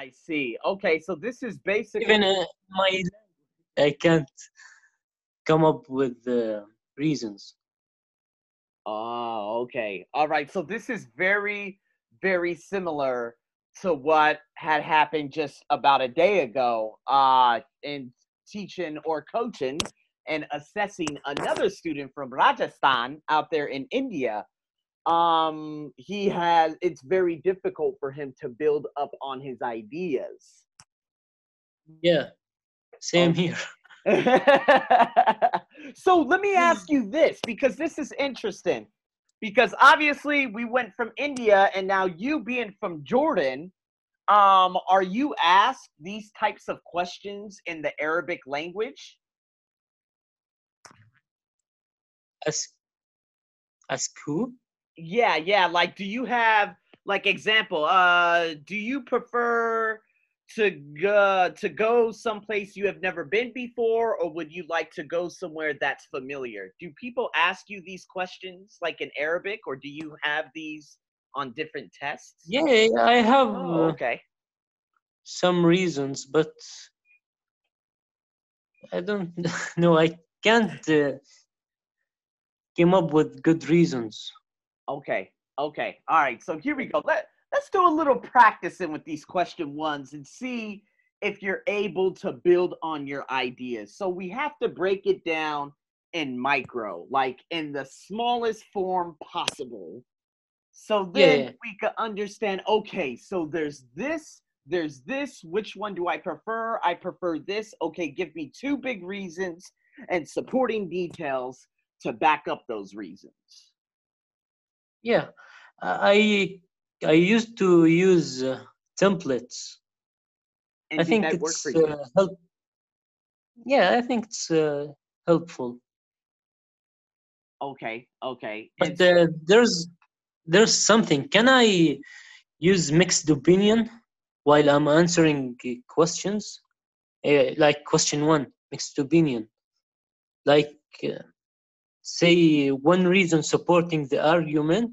I see. Okay, so this is basically Even uh, my I can't come up with uh, reasons. Oh, okay. All right. So this is very, very similar to what had happened just about a day ago uh, in teaching or coaching and assessing another student from Rajasthan out there in India. Um, he has, it's very difficult for him to build up on his ideas. Yeah, same Okay. here. so let me ask you this because this is interesting. Because obviously we went from India and now you being from Jordan, um, are you asked these types of questions in the Arabic language? Ask, ask who? Yeah, yeah. Like, do you have like example? Uh, do you prefer to go to go someplace you have never been before, or would you like to go somewhere that's familiar? Do people ask you these questions like in Arabic, or do you have these on different tests? Yeah, I have Oh, uh, okay. some reasons, but I don't know. I can't uh, came up with good reasons. Okay. Okay. All right. So here we go. Let Let's do a little practicing with these question ones and see if you're able to build on your ideas. So we have to break it down in micro, like in the smallest form possible. So then Yeah. we can understand, okay, so there's this, there's this, which one do I prefer? I prefer this. Okay, give me two big reasons and supporting details to back up those reasons. Yeah, I I used to use uh, templates. And I think that it's for you? uh, help. Yeah, I think it's uh, helpful. Okay, okay. But uh, there's there's something. Can I use mixed opinion while I'm answering uh, questions? Uh, like question one, mixed opinion. Like uh, say one reason supporting the argument,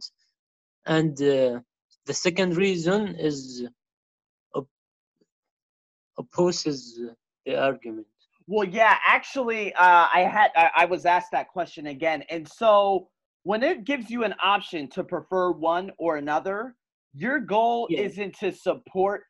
and uh, the second reason is op- opposes the argument. Well, yeah, actually, uh, I had I, I was asked that question again, and so when it gives you an option to prefer one or another, your goal Yeah. isn't to support.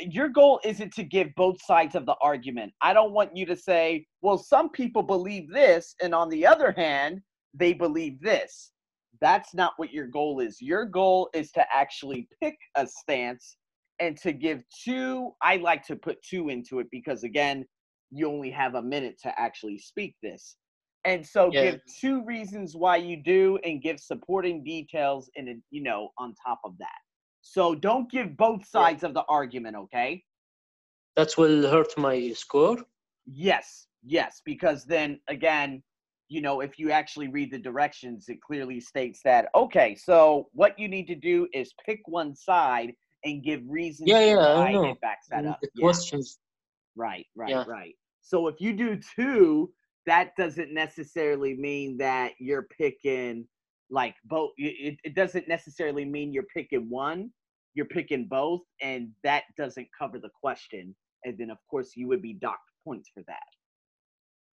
Your goal isn't to give both sides of the argument. I don't want you to say, "Well, some people believe this, and on the other hand, they believe this." That's not what your goal is. Your goal is to actually pick a stance and to give two. I like to put two into it because again you only have a minute to actually speak this. And so Yeah. give two reasons why you do and give supporting details in a, you know on top of that. So don't give both sides of the argument, okay? That will hurt my score. Yes, yes, because then again, you know, if you actually read the directions, it clearly states that okay, so what you need to do is pick one side and give reasons Yeah, yeah, I know. it backs that up. the Yeah. questions. Right, right, Yeah. right. So if you do two, that doesn't necessarily mean that you're picking like both. It, it doesn't necessarily mean you're picking one. You're picking both, and that doesn't cover the question. And then, of course, you would be docked points for that.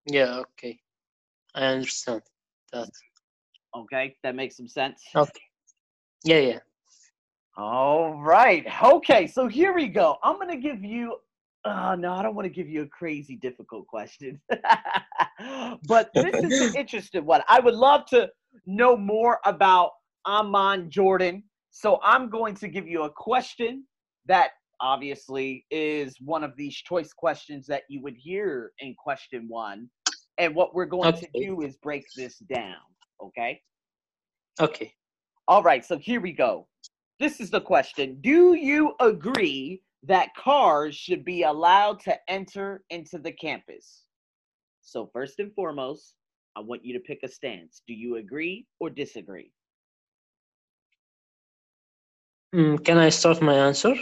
Yeah, okay. I understand that. Okay, that makes some sense. Okay. Yeah, yeah. All right. Okay, so here we go. I'm to give you uh no, I don't want to give you a crazy difficult question. but this is an interesting one. I would love to know more about Amman Jordan. So I'm going to give you a question that obviously is one of these choice questions that you would hear in question 1. And what we're going to do is break this down, okay? Okay. All right, so here we go. This is the question Do you agree that cars should be allowed to enter into the campus? So, first and foremost, I want you to pick a stance. Do you agree or disagree? Mm, can I start my answer?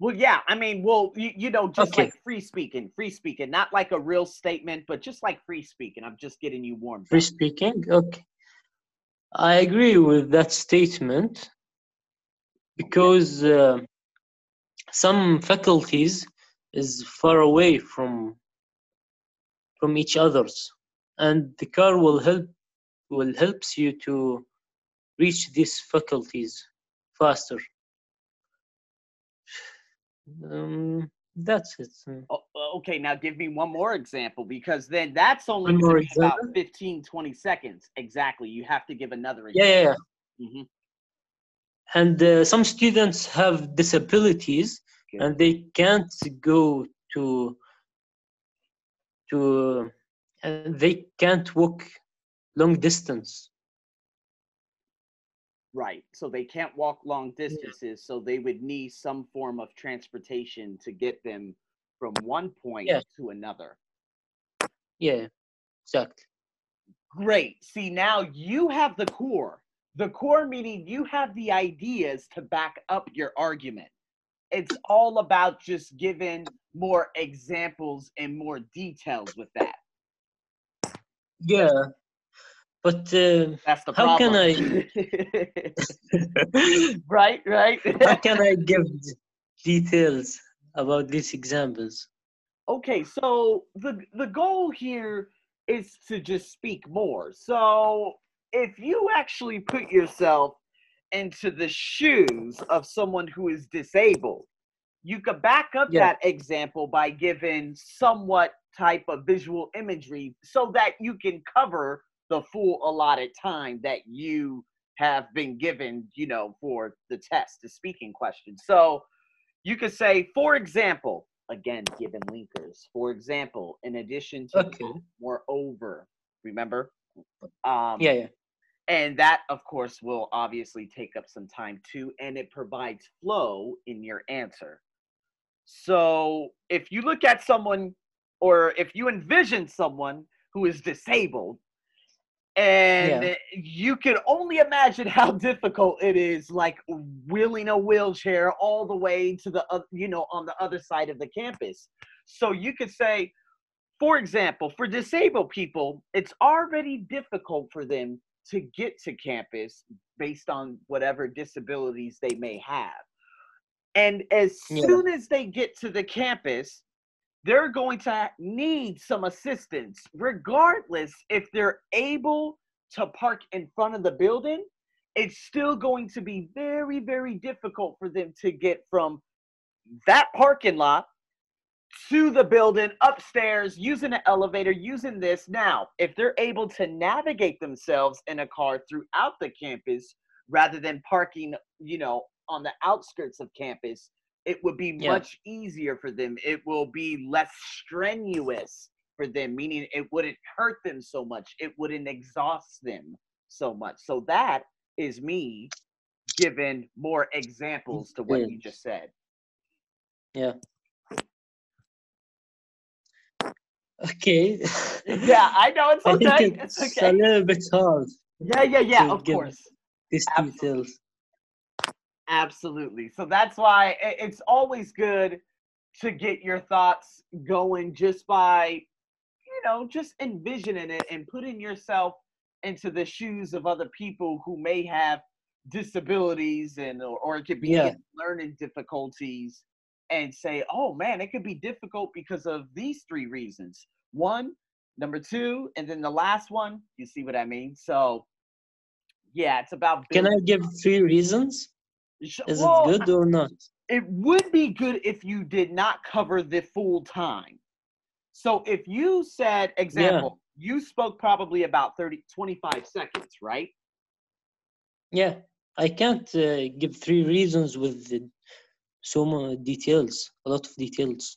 Well, yeah, I mean, well, you, you know, just Okay. like free speaking, free speaking, not like a real statement, but just like free speaking. I'm just getting you warmed Free speaking? Okay. I agree with that statement because uh, some faculties is far away from from each others and the car will help will helps you to reach these faculties faster um, that's it Oh, okay, now give me one more example because then that's only One gonna more be about example? 15, 20 seconds. Exactly. You have to give another yeah yeah, yeah. hmm and uh, some students have disabilities Good. and they can't go to to and they can't walk long distance Right. So they can't walk long distances, so they would need some form of transportation to get them from one point Yeah. to another. yeah exactly Great. See, now you have the core. The core meaning you have the ideas to back up your argument. It's all about just giving more examples and more details with that. yeah but uh, That's the How can I? right, right. how can i give details about these examples okay, so the the goal here is to just speak more. So if you actually put yourself into the shoes of someone who is disabled, you could back up Yeah. that example by giving somewhat type of visual imagery so that you can cover the full allotted time that you have been given, you know, for the test, the speaking question. So you could say, for example, again, given linkers, for example, in addition to okay moreover, remember? Um, yeah yeah and that, of course, will obviously take up some time too, and it provides flow in your answer. So if you look at someone, or if you envision someone who is disabled, and Yeah. you can only imagine how difficult it is, like wheeling a wheelchair all the way to the, you know, on the other side of the campus. So you could say, for example, for disabled people, it's already difficult for them to get to campus based on whatever disabilities they may have. And as Yeah. soon as they get to the campus, they're going to need some assistance, regardless if they're able to park in front of the building. It's still going to be very, very difficult for them to get from that parking lot to the building upstairs using an elevator using this. Now if they're able to navigate themselves in a car throughout the campus rather than parking you know on the outskirts of campus it would be Yeah. much easier for them. It will be less strenuous for them meaning it wouldn't hurt them so much. It wouldn't exhaust them so much. So that is me giving more examples to what you just said. Yeah okay yeah i know it's I okay think it's it's okay a little bit hard Yeah, yeah, yeah, of course. these Absolutely. details. Absolutely. So that's why it's always good to get your thoughts going just by, you know, just envisioning it and putting yourself into the shoes of other people who may have disabilities and or, or it could be Yeah. learning difficulties and say, oh man, it could be difficult because of these three reasons. One, number two, and then the last one, you see what I mean? So yeah, it's about Can I give three reasons? Is well, it good or not? it would be good if you did not cover the full time. So if you said, example, you spoke probably about 30, 25 seconds, right? Yeah, I can't uh, give three reasons with the, so much details, a lot of details.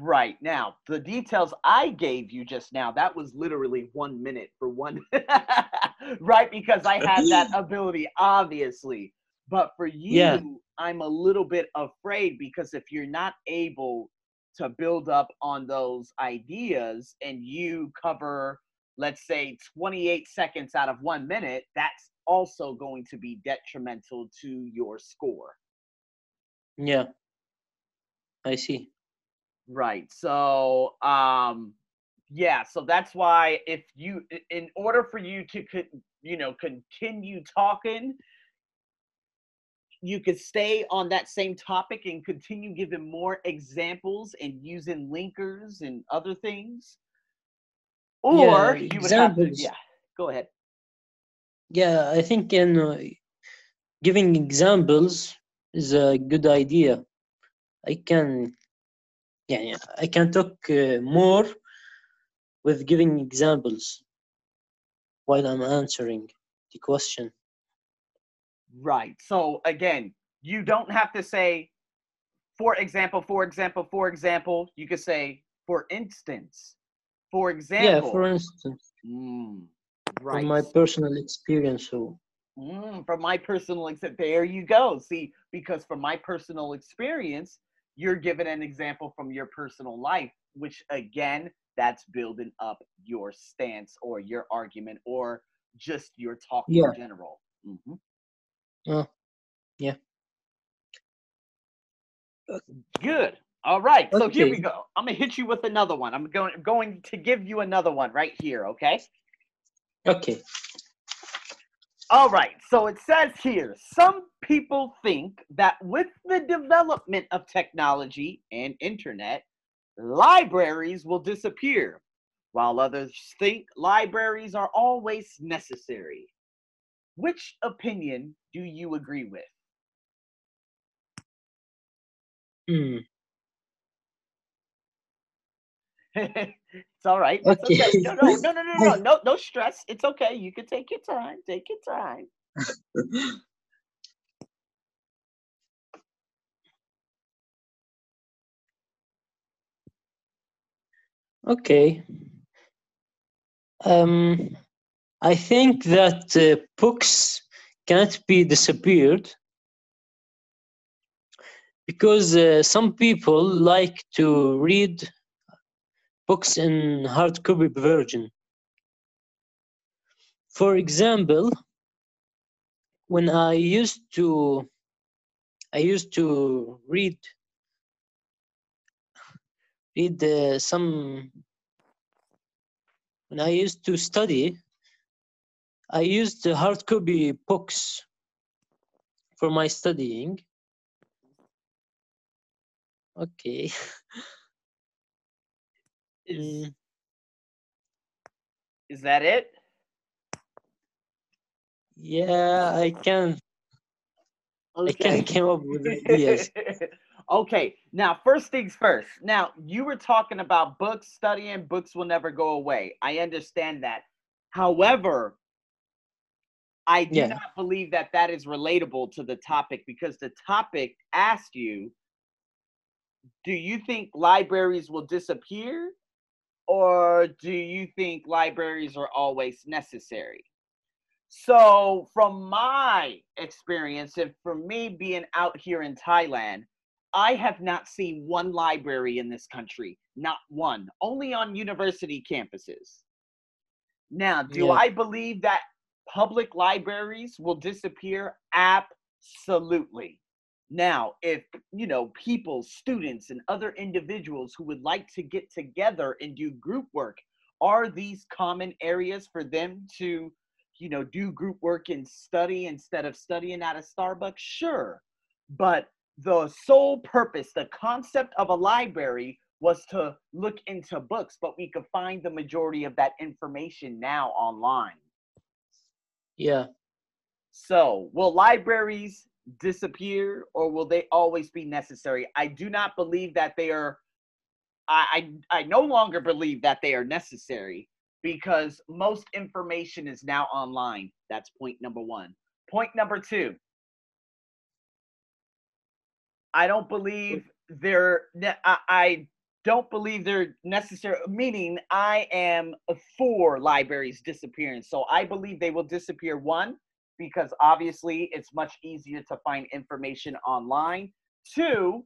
Right. Now, the details I gave you just now, that was literally one minute for one, right? Because I had that ability, obviously. But for you, Yeah. I'm a little bit afraid because if you're not able to build up on those ideas and you cover, let's say, 28 seconds out of one minute, that's also going to be detrimental to your score. Yeah, I see. Right. So, um, yeah. So that's why if you, in order for you to, you know, continue talking, you could stay on that same topic and continue giving more examples and using linkers and other things. Or Yeah, you would have to, examples. yeah, go ahead. Yeah, I think in uh, giving examples is a good idea. I can, yeah, I can talk uh, more with giving examples while I'm answering the question. Right. So again, you don't have to say, for example, for example, for example. You could say, for instance, for example. Yeah, for instance, Mm, from my personal experience. So, Mm, from my personal experience, there you go. See, because from my personal experience, you're given an example from your personal life, which again, that's building up your stance or your argument or just your talk Yeah. in general. Mhm. uh, Good. All right. So here we go. I'm gonna hit you with another one. I'm going going to give you another one right here. Okay. okay. All right. So it says here some people think that with the development of technology and internet, libraries will disappear, while others think libraries are always necessary. Which opinion do you agree with? Hmm. it's all right. It's okay. Okay. No, no, no, no, no, no, no, no stress. It's okay. You can take your time. Take your time. Okay. Um, I think that uh, books cannot be disappeared because uh, some people like to read books in hard copy version. For example, when I used to I used to read read uh, some when I used to study, I used the hard copy books for my studying. Okay. Is, Mm, is that it? yeah, I can. I can come up with ideas. okay, now first things first. Now you were talking about books studying, books will never go away. I understand that. However, I do Yeah. not believe that that is relatable to the topic because the topic asked you do you think libraries will disappear or do you think libraries are always necessary? So, from my experience, and for me being out here in Thailand, I have not seen one library in this country, not one, only on university campuses. Now, do Yeah. I believe that public libraries will disappear? Absolutely. Now, if you know people, students, and other individuals who would like to get together and do group work, are these common areas for them to, you know, do group work and study instead of studying at a Starbucks? Sure. But the sole purpose, the concept of a library was to look into books, but we could find the majority of that information now online. Yeah. So, will libraries disappear or will they always be necessary? I do not believe that they are. I, I, I no longer believe that they are necessary because most information is now online. That's point number one. Point number two. I don't believe they're. I, I don't believe they're necessary. Meaning, I am for libraries disappearing. So I believe they will disappear. One, because obviously it's much easier to find information online. Two,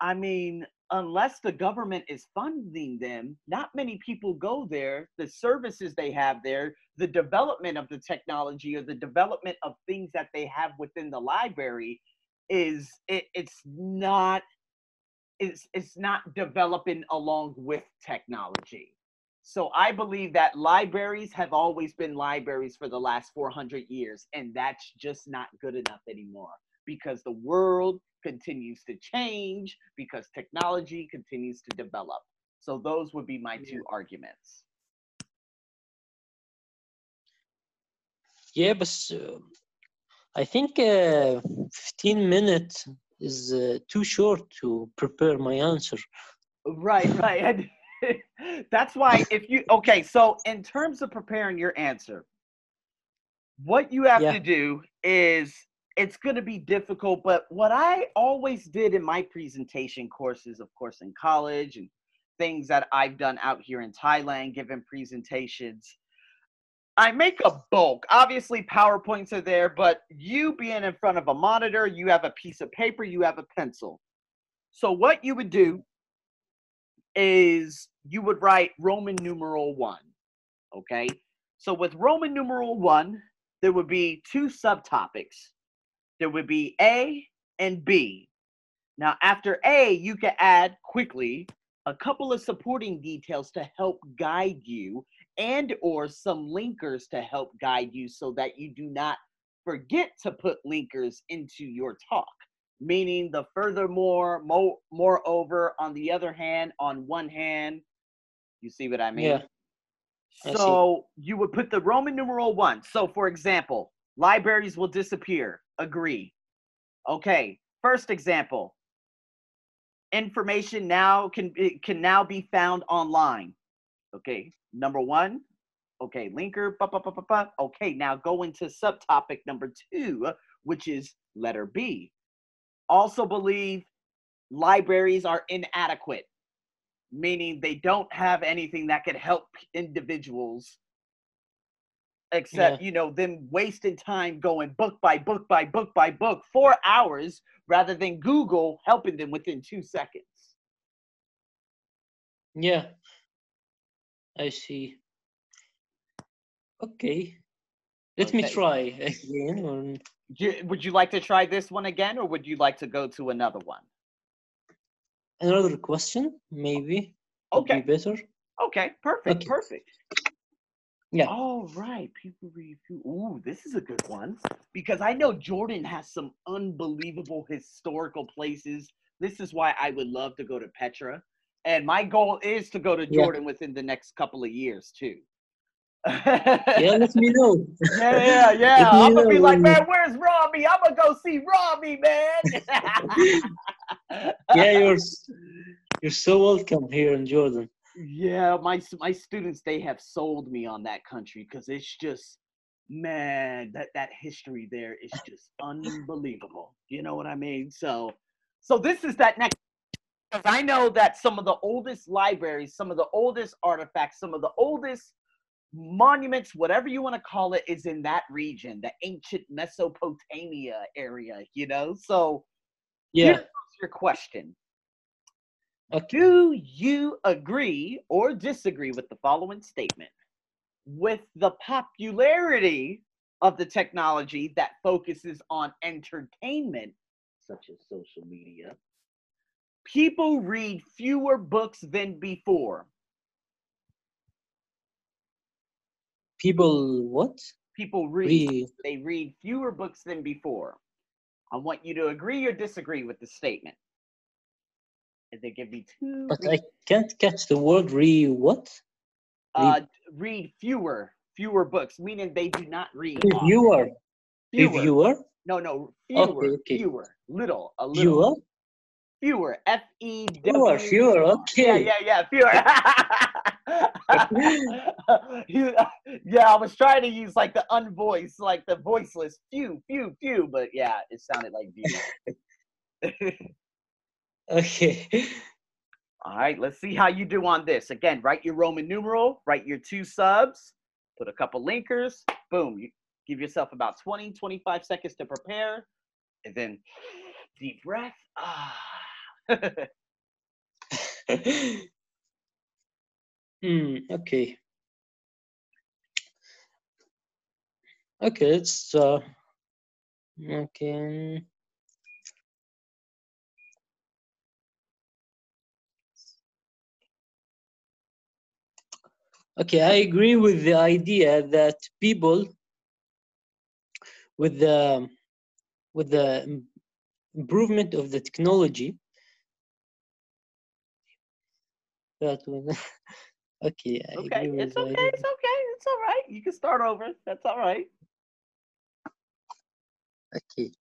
I mean, unless the government is funding them, not many people go there. The services they have there, the development of the technology or the development of things that they have within the library is it, it's not it's it's not developing along with technology. So I believe that libraries have always been libraries for the last 400 years, and that's just not good enough anymore. because the world continues to change, because technology continues to develop. So those would be my two arguments. Yeah, but uh, I think uh, 15 minutes is uh, too short to prepare my answer. Right, right. That's why if you okay, so in terms of preparing your answer, what you have Yeah. to do is it's going to be difficult, but what I always did in my presentation courses, of course, in college and things that I've done out here in Thailand, giving presentations, I make a bulk. Obviously, PowerPoints are there, but you being in front of a monitor, you have a piece of paper, you have a pencil. So, what you would do is you would write Roman numeral one. Okay. So, with Roman numeral one, there would be two subtopics. There would be A and B. Now, after A, you can add quickly a couple of supporting details to help guide you and or some linkers to help guide you so that you do not forget to put linkers into your talk meaning the furthermore mo- moreover on the other hand on one hand you see what i mean? Yeah. I see. so you would put the roman numeral one. So for example libraries will disappear. Agree. Okay first example. Information now can it can now be found online. Okay number one. Okay linker ba, ba, ba, ba, ba. okay now go into subtopic number two which is letter b also believe libraries are inadequate meaning they don't have anything that could help individuals except you know them wasting time going book by book by book by book for hours rather than google helping them within two seconds Yeah. I see. Okay. Let me try again. Or... Do- would you like to try this one again or would you like to go to another one Another question, maybe. okay Be better. okay perfect Okay. perfect Yeah. All right, people review. Ooh, this is a good one because I know Jordan has some unbelievable historical places. This is why I would love to go to Petra, and my goal is to go to Yeah. Jordan within the next couple of years too. Yeah, let me know. yeah, yeah, yeah. I'm gonna be like, man, where's Robbie? I'm gonna go see Robbie, man. yeah, you're you're so welcome here in Jordan. Yeah, my my students they have sold me on that country because it's just man that that history there is just unbelievable. You know what I mean? So so this is that next because I know that some of the oldest libraries, some of the oldest artifacts, some of the oldest monuments, whatever you want to call it, is in that region, the ancient Mesopotamia area. You know, so Yeah. here's your question. Okay. Do you agree or disagree with the following statement? With the popularity of the technology that focuses on entertainment, such as social media, people read fewer books than before. People, what? People read, Re- they read fewer books than before. I want you to agree or disagree with the statement. And they give me two. But I can't catch the word read what? uh, read fewer, fewer books, meaning they do not read. Reviewer. Fewer. Reviewer. No, no, fewer, Okay, okay. fewer, little, a little, Viewer. fewer. F E Fewer. W. Fewer. Yeah, Okay. yeah, yeah, fewer. You- yeah, I was trying to use like the unvoiced, like the voiceless, few, few, few, but yeah, it sounded like few. Okay. All right, let's see how you do on this. Again, write your Roman numeral, write your two subs, put a couple linkers, boom. You give yourself about 20, 25 seconds to prepare, and then deep breath. Ah. hmm. Okay. Okay. It's uh. Okay. Okay, I agree with the idea that people with the with the improvement of the technology that okay I Okay, it's okay. It's okay. It's all right. You can start over. That's all right. okay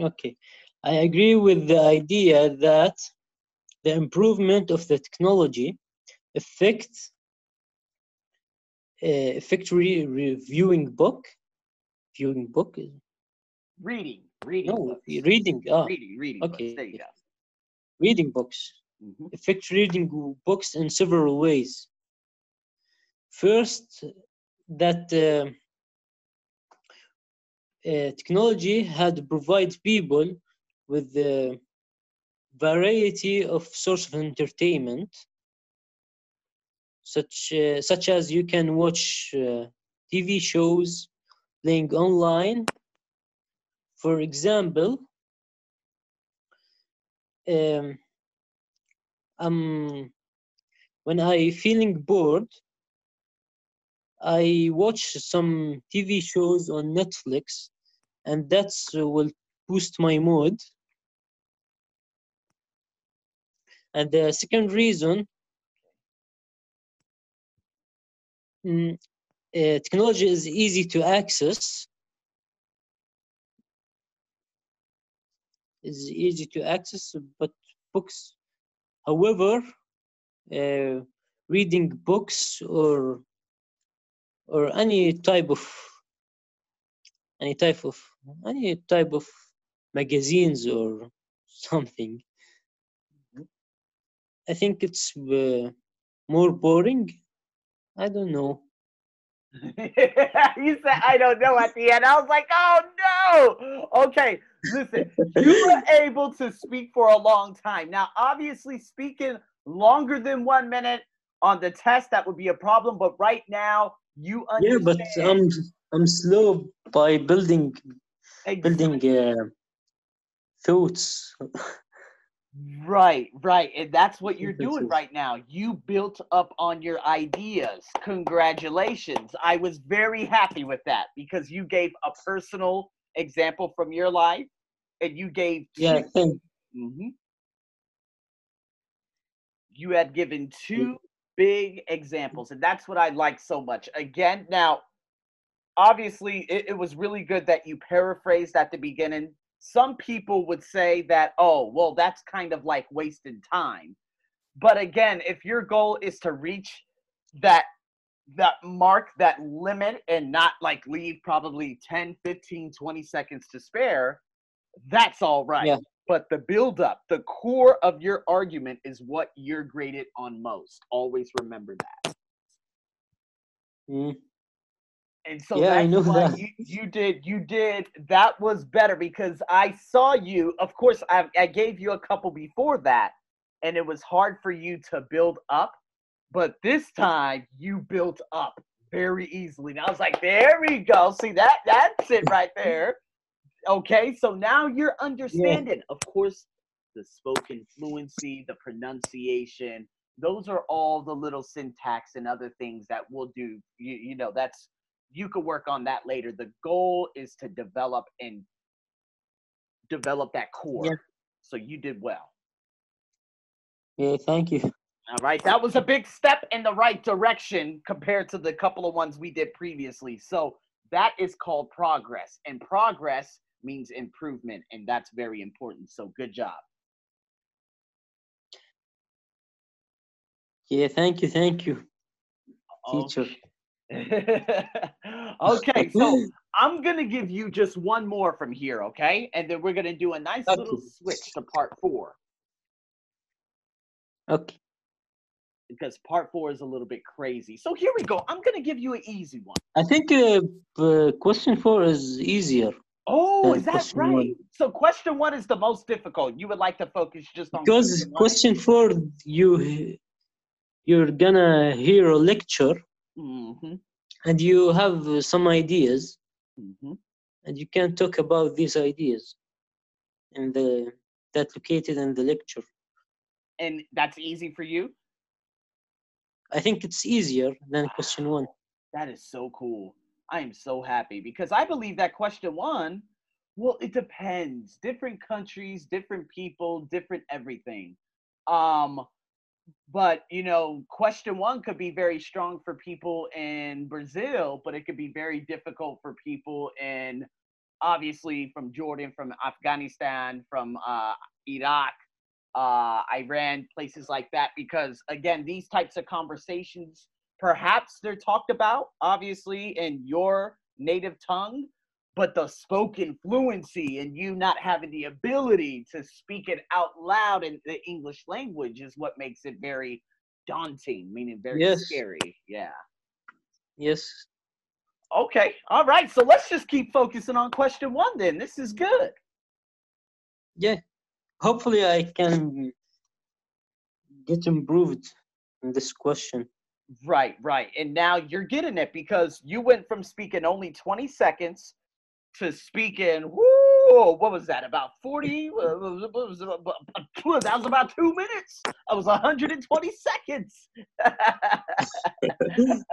okay i agree with the idea that the improvement of the technology affects uh, affect re- reviewing book viewing book Reading, reading no books. reading ah reading, reading okay. books. There you go. reading books Mhm. affect reading books in several ways. First, that uh, uh, technology had provide people with the variety of source of entertainment, such uh, such as you can watch uh, TV shows playing online. For example, um, um, when I feeling bored, I watch some TV shows on Netflix, and that uh, will boost my mood. And the second reason, mm, uh, technology is easy to access. Is easy to access, but books, however, uh, reading books or or any type of any type of any type of magazines or something i think it's uh, more boring i don't know you said I don't know at the end. I was like, oh no. Okay, listen. You were able to speak for a long time. Now, obviously, speaking longer than one minute on the test that would be a problem. But right now, you yeah but i'm i'm slow by building building uh, thoughts Right, right. And that's what you're doing right now. You built up on your ideas. Congratulations. I was very happy with that because you gave a personal example from your life and you gave yeah two. Mhm. You had given two big examples, and that's what I like so much. Again, now, obviously, it, it was really good that you paraphrased at the beginning. Some people would say that, oh, well, that's kind of like wasted time. But again, if your goal is to reach that that mark that limit and not like leave probably 10 15 20 seconds to spare that's all right Yeah. but the build up the core of your argument is what you're graded on most. Always remember that. Mm, and so Yeah, I that's know why that. You, you did you did that was better because i saw you of course I, I gave you a couple before that and it was hard for you to build up but this time you built up very easily and i was like there we go. See that that's it right there okay so now you're understanding. Of course the spoken fluency the pronunciation those are all the little syntax and other things that we'll do. You, you know that's you could work on that later. The goal is to develop and develop that core. Yeah. so you did well. Yeah thank you. All right that was a big step in the right direction compared to the couple of ones we did previously. So that is called progress and progress means improvement and that's very important so good job yeah thank you thank you teacher okay, so I'm gonna give you just one more from here, okay? And then we're gonna do a nice little switch to part four okay because part four is a little bit crazy. So here we go. I'm gonna give you an easy one. i think uh, uh, question four is easier Oh, is that right? one. So question one is the most difficult. You would like to focus just on because question four you you're gonna hear a lecture Mhm, and you have some ideas mhm. and you can talk about these ideas in the that located in the lecture And that's easy for you. i think it's easier than question one That is so cool. I am so happy because I believe that question one, well, it depends. Different countries, different people, different everything. Um, but you know, question one could be very strong for people in Brazil, but it could be very difficult for people in obviously from Jordan, from Afghanistan, from uh, Iraq, uh, Iran, places like that, because again, these types of conversations, perhaps they're talked about obviously in your native tongue, but the spoken fluency and you not having the ability to speak it out loud in the English language is what makes it very daunting, meaning very Yes. scary. Yeah. Yes. Okay. All right. So let's just keep focusing on question one then. This is good. Yeah. Hopefully, I can get improved in this question. Right, right. And now you're getting it because you went from speaking only 20 seconds to speaking, whoo, what was that, about 40? uh, What was it, about- about- That was about two minutes. I was 120 seconds.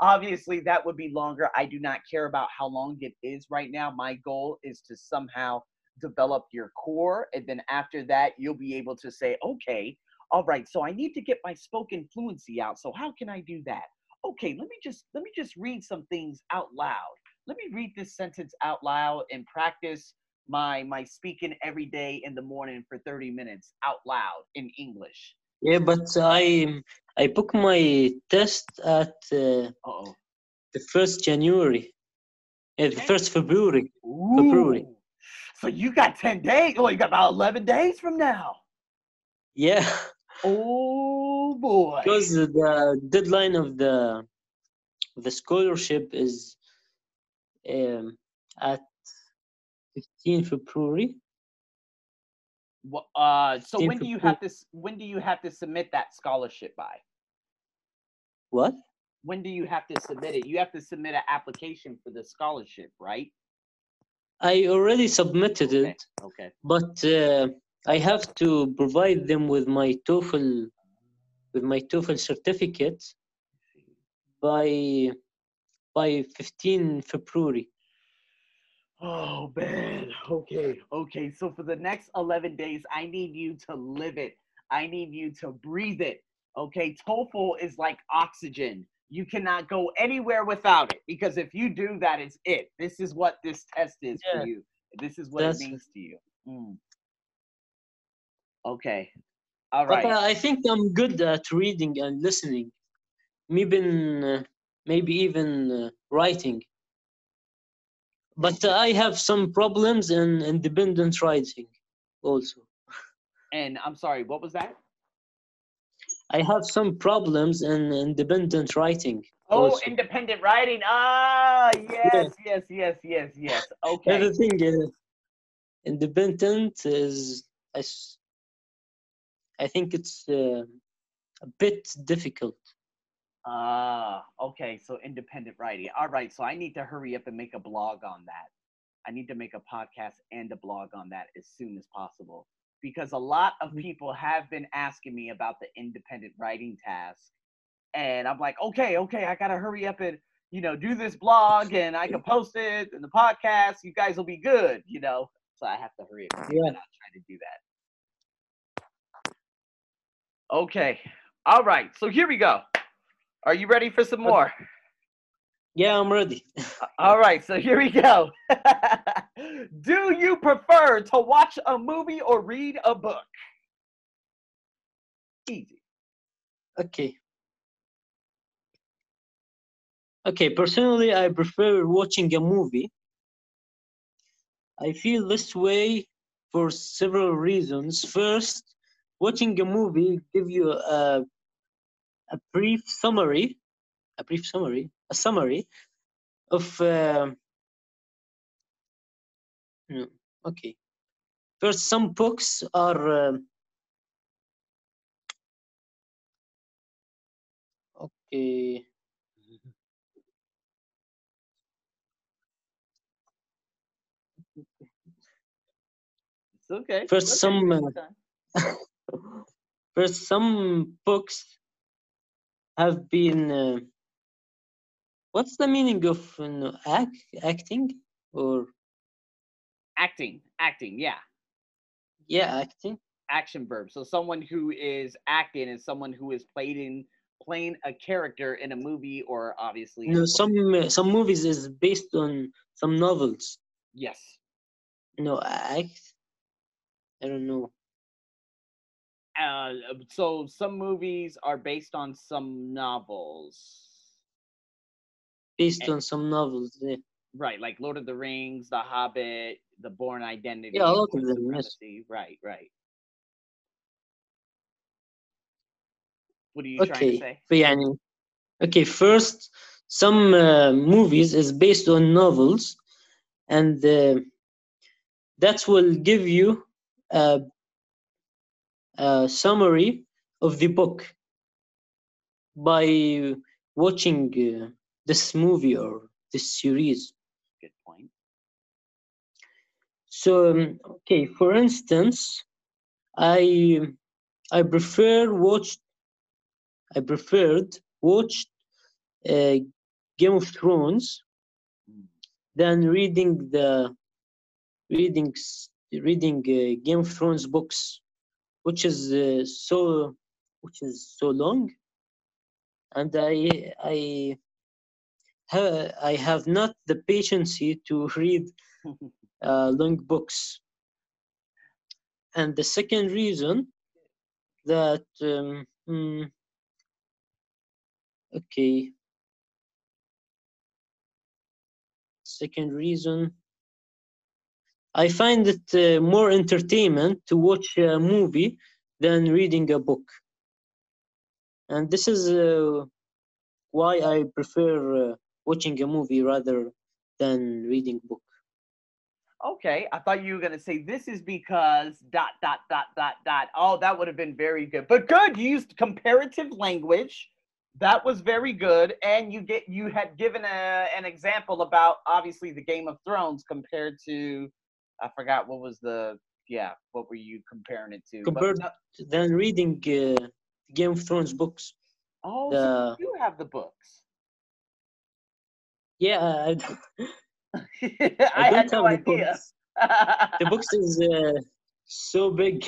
Obviously, that would be longer. I do not care about how long it is right now. My goal is to somehow develop your core. And then after that, you'll be able to say, okay, all right, so I need to get my spoken fluency out. So how can I do that? Okay, let me just let me just read some things out loud. Let me read this sentence out loud and practice my my speaking every day in the morning for 30 minutes out loud in English. Yeah, but I I booked my test at uh, the first January, uh, the first February. February. So you got 10 days. Oh, you got about 11 days from now. Yeah, Oh boy. because the deadline of the the scholarship is um, at 15 February. Uh, so when do you have to when do you have to submit that scholarship by? What? When do you have to submit it? You have to submit an application for the scholarship, right? I already submitted Okay. it, Okay. but uh, I have to provide them with my TOEFL with my TOEFL certificate by by 15 February. Oh man. Okay. Okay. So for the next 11 days, I need you to live it. I need you to breathe it. Okay. TOEFL is like oxygen. You cannot go anywhere without it because if you do that, it's it. This is what this test is Yeah. for you. This is what That's- it means to you. Mm. Okay. All But uh, I think I'm good at reading and listening, maybe uh, maybe even uh, writing. But I have some problems in independent writing also. and I'm sorry, what was that? I have some problems in independent writing. Oh, also. independent writing. Ah, yes, yes, yes, yes, yes. Okay. The thing is, independent is, I, s- I think it's uh, a bit difficult. Ah, okay. So independent writing. All right. So I need to hurry up and make a blog on that. I need to make a podcast and a blog on that as soon as possible because a lot of Mm. people have been asking me about the independent writing task. And I'm like, okay, okay, I got to hurry up and, you know, do this blog and I can post it in the podcast. You guys will be good, you know. So I have to hurry up and Yeah. that. I'll try to do that. Okay. All right. So here we go. Are you ready for some more? Yeah, I'm ready. All right, so here we go. Do you prefer to watch a movie or read a book? Easy. Okay. Okay, personally, I prefer watching a movie. I feel this way for several reasons. First, watching a movie give you a, a brief summary, a brief summary, a summary of. um okay. First, some books are. um okay. It's okay. First, some, uh, First, some books have been uh, What's the meaning of uh, no, act, acting or Acting, acting, yeah. yeah, acting? Action verb. So someone who is acting is someone who is played in playing a character in a movie or obviously. No, some uh, some movies is based on some novels. Yes. No, act. I don't know uh, so some movies are based on some novels. Based and, on some novels, yeah. Right, like Lord of the Rings, The Hobbit, The Bourne Identity. Yeah, a lot of them. Yes. Right, right. What are you okay. trying to say? Okay, okay, first, some uh, movies is based on novels, and uh, that will give you a a summary of the book by watching uh, this movie or this series. Good point. So, um, okay, for instance, I I prefer watched I preferred watched uh, Game of Thrones Mm. than reading the reading s- reading uh, Game of Thrones books, which is uh, so which is so long, and I I ha- I have not the patience to read uh, long books. And the second reason that um, hmm, okay second reason I find it uh, more entertainment to watch a movie than reading a book. And this is uh, why I prefer uh, watching a movie rather than reading book. Okay, I thought you were gonna say this is because dot dot dot dot dot. Oh, that would have been very good. But good, you used comparative language. That was very good, and you get you had given a, an example about obviously the Game of Thrones compared to I forgot what was the yeah what were you comparing it to? But Compared no- Than reading uh, Game of Thrones books. oh, so the- you do have the books. Yeah, I, I, I had no idea. books. The books is uh, so big.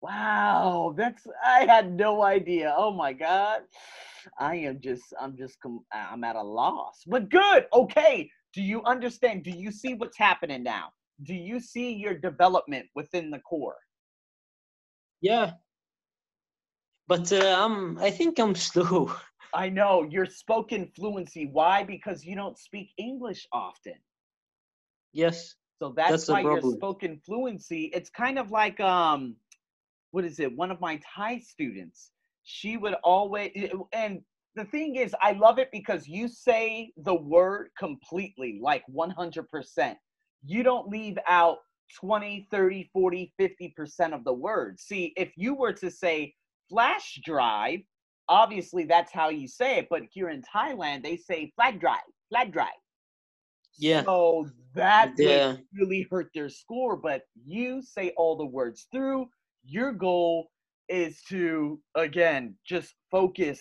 Wow, that's I had no idea. Oh my god. I am just I'm just I'm at a loss. But good. Okay. Do you understand? Do you see what's happening now? Do you see your development within the core? Yeah. But uh, I'm, I think I'm slow. I know your spoken fluency. Why? Because you don't speak English often. Yes. So that's, That's why your spoken fluency. It's kind of like um, what is it? One of my Thai students. She would always and the thing is, I love it because you say the word completely, like 100%. You don't leave out 20, 30, 40, 50% of the word. See, if you were to say flash drive, obviously that's how you say it. But here in Thailand, they say flat drive, flat drive. Yeah. So that would Yeah. really hurt their score. But you say all the words through. Your goal is to again just focus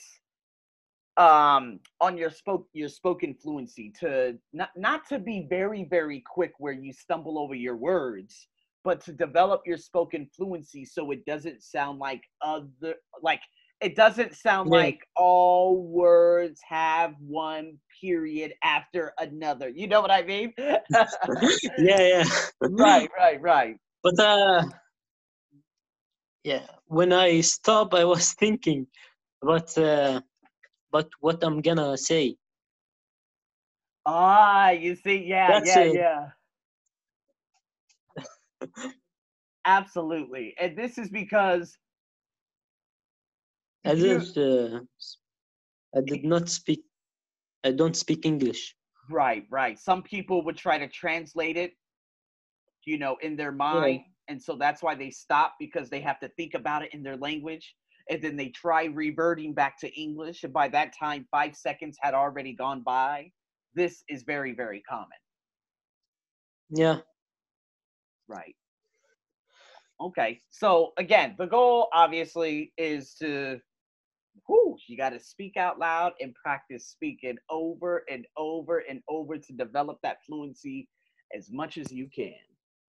um on your spoke your spoken fluency to not not to be very very quick where you stumble over your words but to develop your spoken fluency so it doesn't sound like other like it doesn't sound Yeah. like all words have one period after another you know what i mean yeah, yeah. right right right But uh, yeah, when I stop, I was thinking about uh, about what I'm gonna say. ah you see yeah That's yeah it. yeah absolutely and this is because I didn't. Uh, I did not speak. I don't speak English. Right, right. Some people would try to translate it, you know, in their mind. And so that's why they stop because they have to think about it in their language. And then they try reverting back to English. And by that time, five seconds had already gone by. This is very, very common. Yeah. Right. Okay. So again, the goal obviously is to whoo, you got to speak out loud and practice speaking over and over and over to develop that fluency as much as you can.